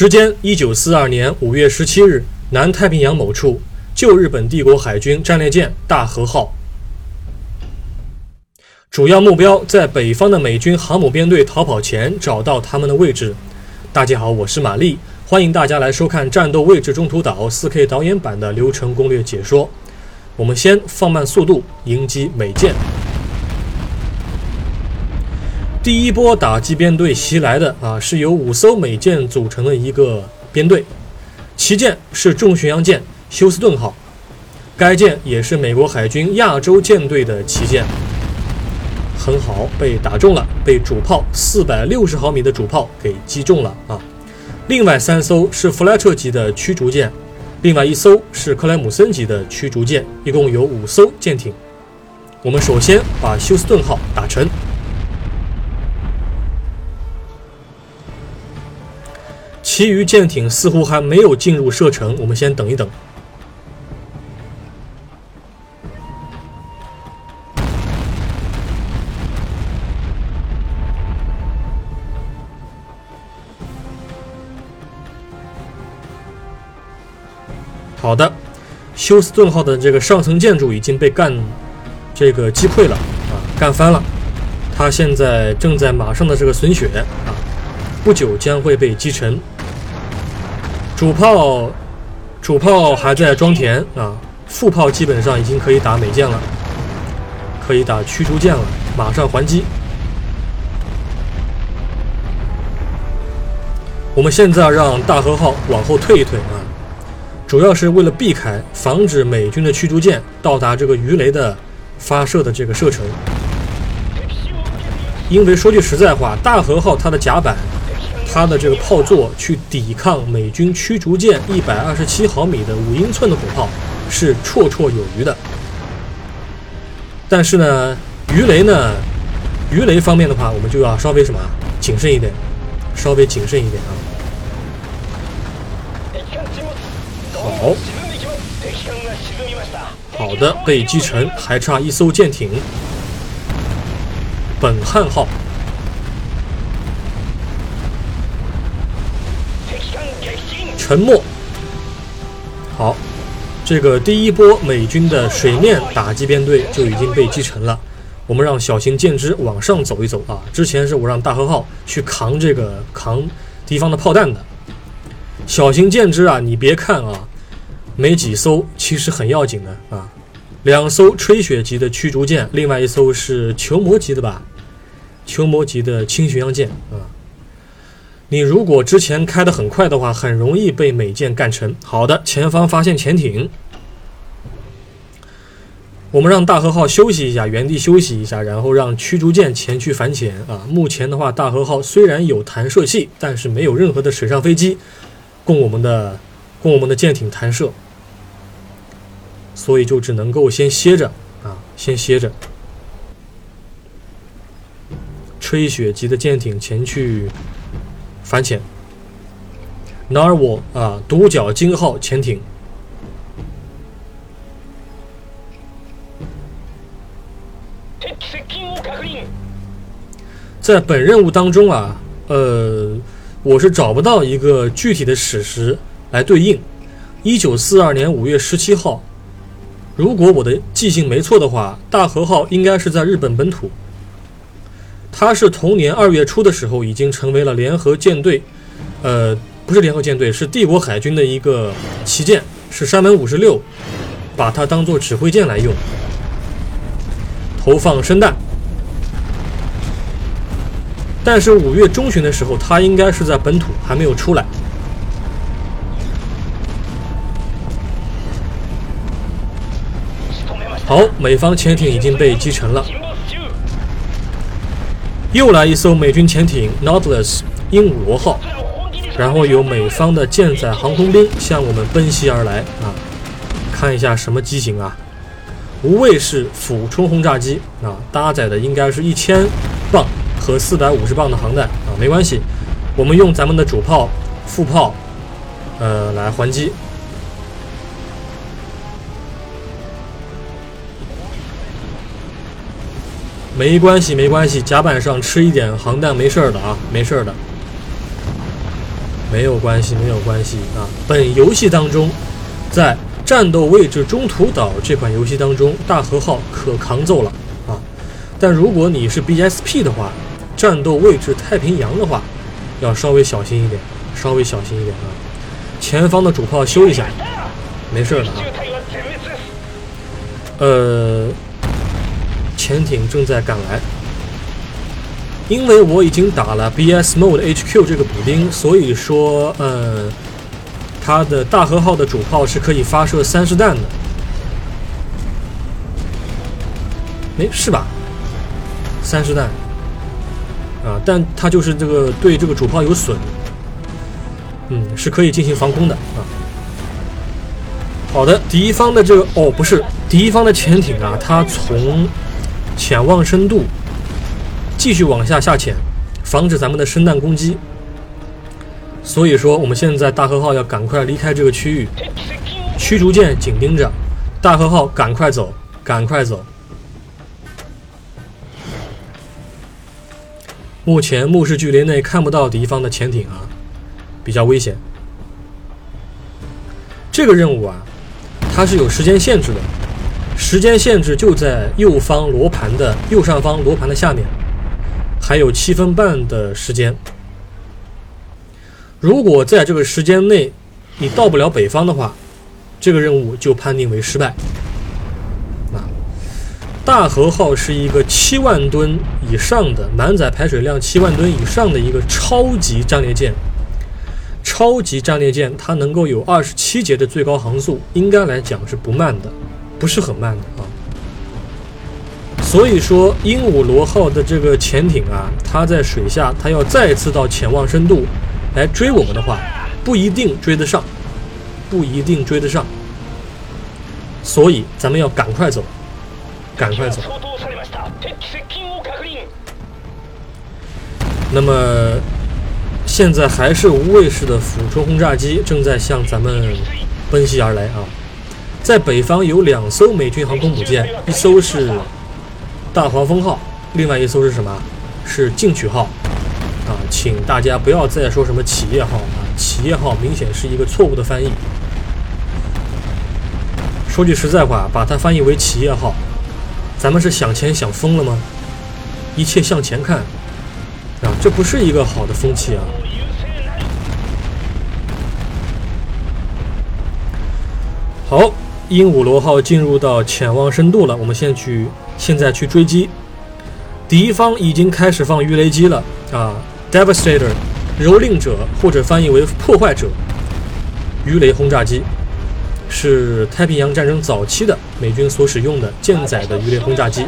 时间：一九四二年五月十七日，南太平洋某处，旧日本帝国海军战列舰大和号。主要目标在北方的美军航母编队逃跑前找到他们的位置。大家好，我是玛丽，欢迎大家来收看《战斗位置中途岛》4K 导演版的流程攻略解说。我们先放慢速度迎击美舰。第一波打击编队袭来的啊，是由五艘美舰组成的一个编队，旗舰是重巡洋舰休斯顿号，该舰也是美国海军亚洲舰队的旗舰。很好，被打中了，被主炮四百六十毫米的主炮给击中了啊！另外三艘是弗莱彻级的驱逐舰，另外一艘是克莱姆森级的驱逐舰，一共有五艘舰艇。我们首先把休斯顿号打沉，其余舰艇似乎还没有进入射程，我们先等一等。好的，休斯顿号的这个上层建筑已经被干这个击溃了啊，干翻了。它现在正在马上的这个损血啊，不久将会被击沉。主炮主炮还在装填啊，副炮基本上已经可以打美舰了，可以打驱逐舰了，马上还击。我们现在让大和号往后退一退啊。主要是为了避开，防止美军的驱逐舰到达这个鱼雷的发射的这个射程。因为说句实在话，大和号它的甲板，它的这个炮座去抵抗美军驱逐舰一百二十七毫米的五英寸的火炮是绰绰有余的。但是呢，鱼雷呢，鱼雷方面的话，我们就要稍微什么谨慎一点，稍微谨慎一点啊。好，好的，被击沉，还差一艘舰艇，本汉号。沉没。好，这个第一波美军的水面打击编队就已经被击沉了。我们让小型舰只往上走一走啊！之前是我让大和号去扛这个扛敌方的炮弹的。小型舰只啊，你别看啊。没几艘，其实很要紧的啊。两艘吹雪级的驱逐舰，另外一艘是球磨级的吧？球磨级的轻巡洋舰啊。你如果之前开得很快的话，很容易被美舰干沉。好的，前方发现潜艇，我们让大和号休息一下，原地休息一下，然后让驱逐舰前去反潜啊。目前的话，大和号虽然有弹射器，但是没有任何的水上飞机供我们的供我们的舰艇弹射。所以就只能够先歇着啊，先歇着。吹雪级的舰艇前去反潜。Narwhal 啊，独角鲸号潜艇。在本任务当中啊，呃，我是找不到一个具体的史实来对应。一九四二年五月十七号。如果我的记性没错的话，大和号应该是在日本本土。它是同年二月初的时候已经成为了联合舰队，呃，不是联合舰队，是帝国海军的一个旗舰，是山本五十六，把它当做指挥舰来用，投放生弹。但是五月中旬的时候，它应该是在本土还没有出来。好，美方潜艇已经被击沉了。又来一艘美军潜艇 Nautilus 鹦鹉螺号，然后有美方的舰载航空兵向我们奔袭而来啊！看一下什么机型啊？无畏式俯冲轰炸机啊，搭载的应该是一千磅和四百五十磅的航弹啊，没关系，我们用咱们的主炮、副炮，呃，来还击。没关系，没关系，甲板上吃一点航弹没事的啊，没事的。没有关系，没有关系啊。本游戏当中，在战斗位置中途岛这款游戏当中，大和号可扛揍了啊。但如果你是 BSP 的话，战斗位置太平洋的话，要稍微小心一点，稍微小心一点啊。前方的主炮修一下，没事的啊。呃，潜艇正在赶来。因为我已经打了 BS Mode HQ 这个补丁，所以说，呃，它的大和号的主炮是可以发射三十弹的。哎是吧？三十弹啊，但它就是这个对这个主炮有损，嗯，是可以进行防空的啊。好的，敌方的这个哦，不是敌方的潜艇啊，它从潜望深度。继续往下下潜，防止咱们的升弹攻击。所以说，我们现在大和号要赶快离开这个区域，驱逐舰紧盯着，大和号赶快走，赶快走。目前目视距离内看不到敌方的潜艇啊，比较危险。这个任务啊，它是有时间限制的，时间限制就在右方罗盘的右上方罗盘的下面。还有七分半的时间，如果在这个时间内你到不了北方的话，这个任务就判定为失败。啊，大和号是一个七万吨以上的满载排水量七万吨以上的一个超级战列舰，超级战列舰它能够有二十七节的最高航速，应该来讲是不慢的，不是很慢的啊。所以说，鹦鹉螺号的这个潜艇啊，它在水下，它要再次到潜望深度来追我们的话，不一定追得上，不一定追得上。所以咱们要赶快走，赶快走。那么现在还是无畏式的俯冲轰炸机正在向咱们奔袭而来啊！在北方有两艘美军航空母舰，一艘是。大黄蜂号，另外一艘是什么？是进取号啊！请大家不要再说什么企业号啊！企业号明显是一个错误的翻译。说句实在话，把它翻译为企业号，咱们是想钱想疯了吗？一切向前看啊！这不是一个好的风气啊！好，鹦鹉螺号进入到潜望深度了，我们先去。现在去追击，敌方已经开始放鱼雷机了啊！Devastator，蹂躏者或者翻译为破坏者，鱼雷轰炸机是太平洋战争早期的美军所使用的舰载的鱼雷轰炸机，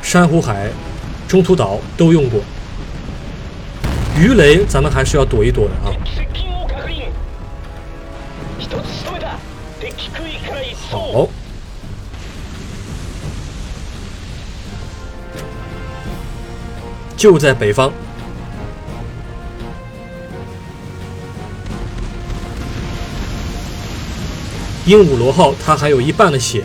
珊瑚海、中途岛都用过。鱼雷咱们还是要躲一躲的啊！好。就在北方，鹦鹉螺号它还有一半的血。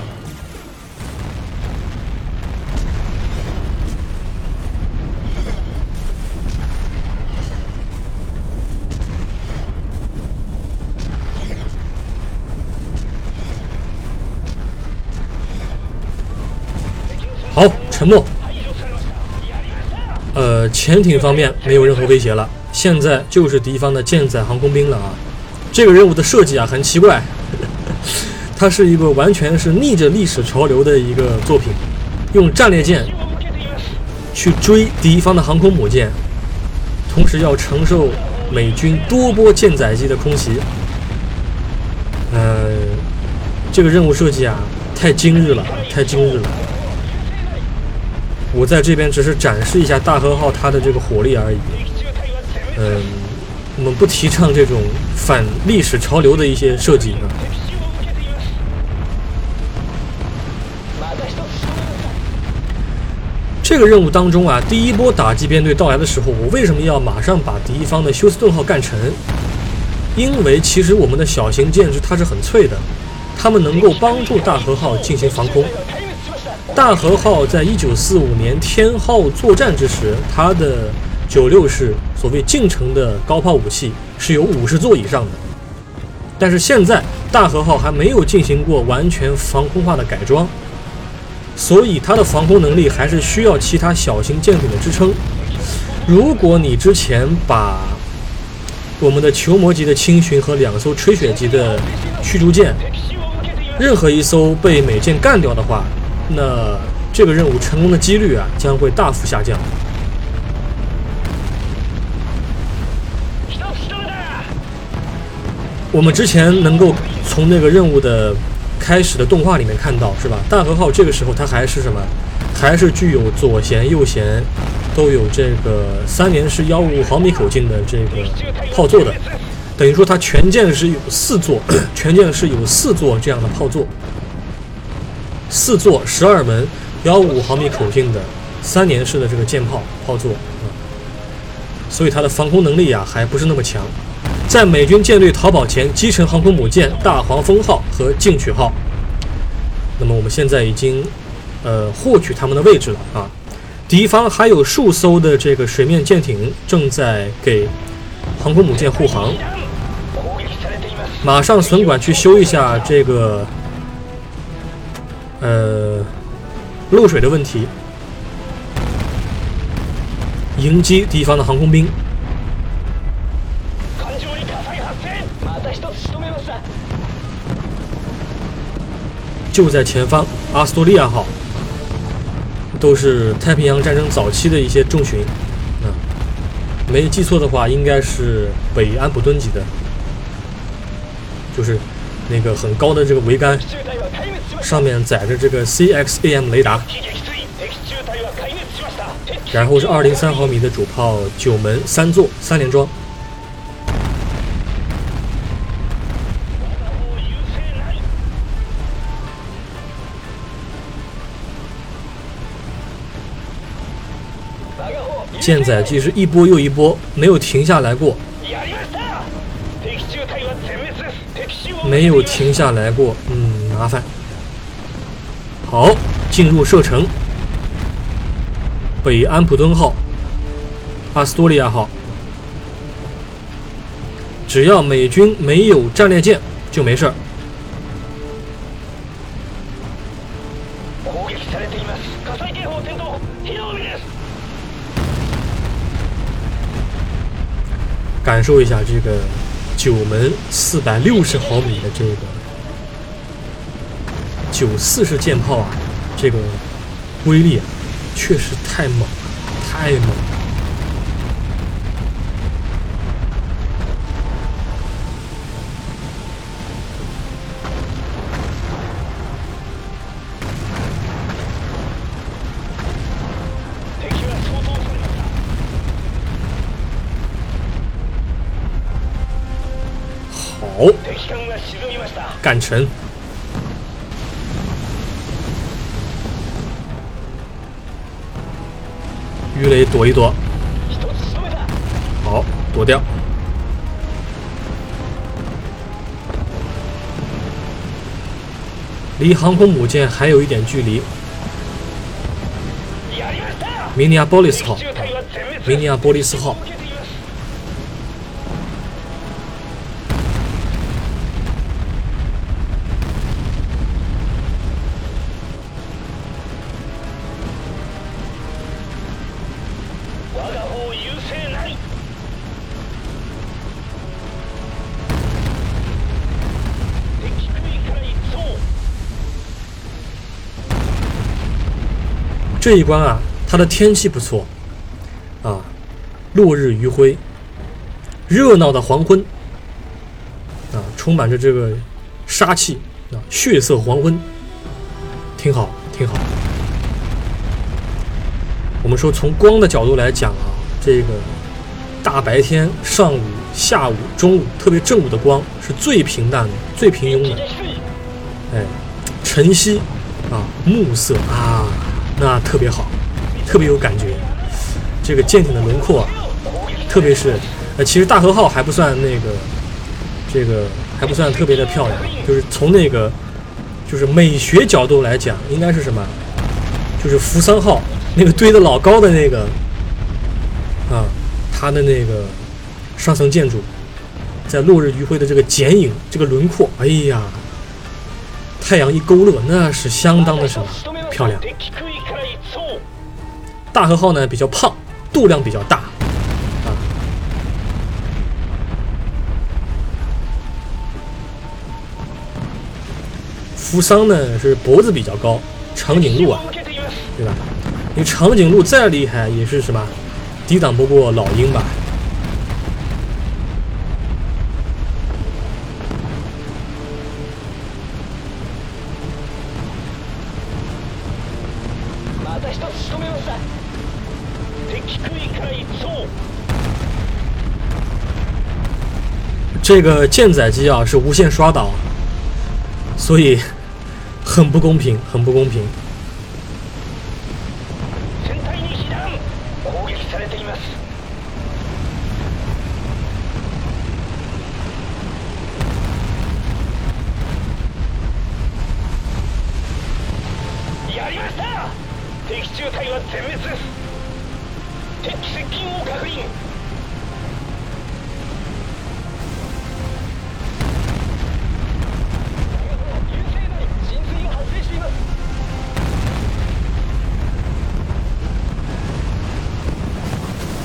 好。沉默。呃，潜艇方面没有任何威胁了，现在就是敌方的舰载航空兵了啊！这个任务的设计啊很奇怪，它是一个完全是逆着历史潮流的一个作品，用战列舰去追敌方的航空母舰，同时要承受美军多波舰载机的空袭。呃，这个任务设计啊太今日了，太今日了。我在这边只是展示一下大和号它的这个火力而已。嗯，我们不提倡这种反历史潮流的一些设计。这个任务当中啊，第一波打击编队到来的时候，我为什么要马上把敌方的休斯顿号干沉？因为其实我们的小型舰只它是很脆的，它们能够帮助大和号进行防空。大和号在一九四五年天号作战之时，它的九六式所谓近程的高炮武器是有五十座以上的。但是现在大和号还没有进行过完全防空化的改装，所以它的防空能力还是需要其他小型舰艇的支撑。如果你之前把我们的球魔级的轻巡和两艘吹雪级的驱逐舰，任何一艘被美舰干掉的话，那这个任务成功的几率啊将会大幅下降。我们之前能够从那个任务的开始的动画里面看到，是吧？大和号这个时候它还是什么？还是具有左舷、右舷都有这个三连式幺五毫米口径的这个炮座的，等于说它全舰是有四座，全舰是有四座这样的炮座。四座十二门幺五毫米口径的三连式的这个舰炮炮座啊，所以它的防空能力啊还不是那么强。在美军舰队逃跑前，击沉航空母舰大黄蜂号和进取号。那么我们现在已经呃获取他们的位置了啊，敌方还有数艘的这个水面舰艇正在给航空母舰护航，马上损管去修一下这个。呃，漏水的问题，迎击敌方的航空兵。就在前方，阿斯多利亚号，都是太平洋战争早期的一些重巡，啊，没记错的话，应该是北安普敦级的，就是那个很高的这个桅杆。上面载着这个 CXAM 雷达，然后是二零三毫米的主炮九门三座三连装。舰载机是一波又一波，没有停下来过，没有停下来过，嗯，麻烦。好，进入射程。北安普敦号、阿斯多利亚号，只要美军没有战列舰就没事儿。感受一下这个九门四百六十毫米的这个。九四式舰炮啊，这个威力啊，确实太猛了，太猛了。好，干沉。鱼雷躲一躲，好，躲掉。离航空母舰还有一点距离。明尼亚波利斯号，明尼亚波利斯号。这一关啊，它的天气不错，啊，落日余晖，热闹的黄昏，啊，充满着这个杀气，啊，血色黄昏，挺好，挺好。我们说从光的角度来讲啊，这个大白天、上午、下午、中午，特别正午的光是最平淡的、最平庸的。哎，晨曦啊，暮色啊，那特别好，特别有感觉。这个舰艇的轮廓啊，特别是呃，其实大和号还不算那个，这个还不算特别的漂亮，就是从那个就是美学角度来讲，应该是什么？就是扶桑号。那个堆的老高的那个啊，它的那个上层建筑，在落日余晖的这个剪影、这个轮廓，哎呀，太阳一勾勒，那是相当的什么漂亮。大和号呢比较胖，度量比较大啊。扶桑呢是脖子比较高，长颈鹿啊，对吧？你长颈鹿再厉害，也是什么，抵挡不过老鹰吧？这个舰载机啊是无限刷岛，所以很不公平，很不公平。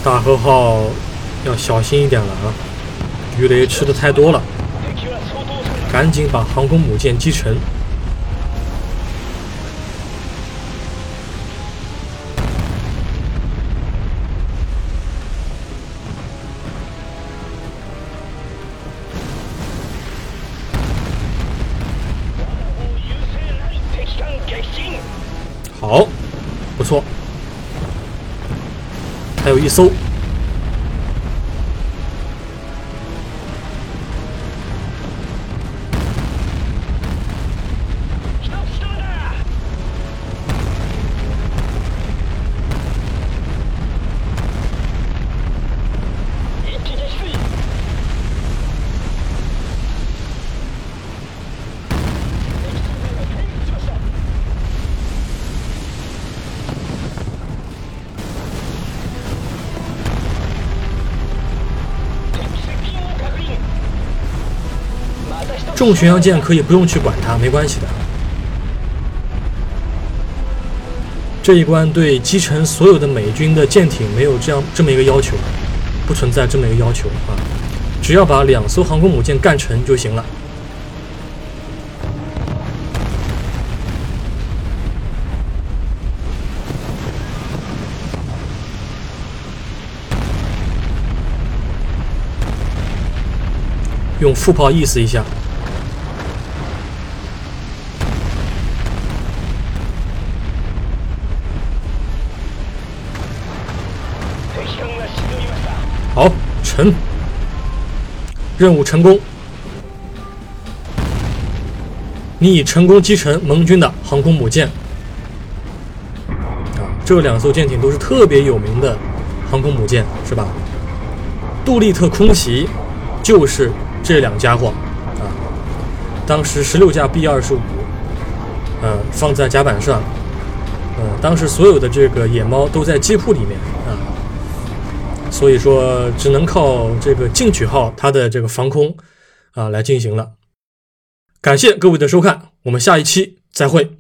大和号要小心一点了啊！鱼雷吃的太多了，赶紧把航空母舰击沉。一艘。重巡洋舰可以不用去管它，没关系的。这一关对击沉所有的美军的舰艇没有这样这么一个要求，不存在这么一个要求啊，只要把两艘航空母舰干沉就行了。用副炮意思一下。成，任务成功。你已成功击沉盟军的航空母舰。啊，这两艘舰艇都是特别有名的航空母舰，是吧？杜立特空袭就是这两家伙啊。当时十六架 B 二十五，呃，放在甲板上，呃，当时所有的这个野猫都在机库里面。所以说，只能靠这个进取号它的这个防空啊来进行了。感谢各位的收看，我们下一期再会。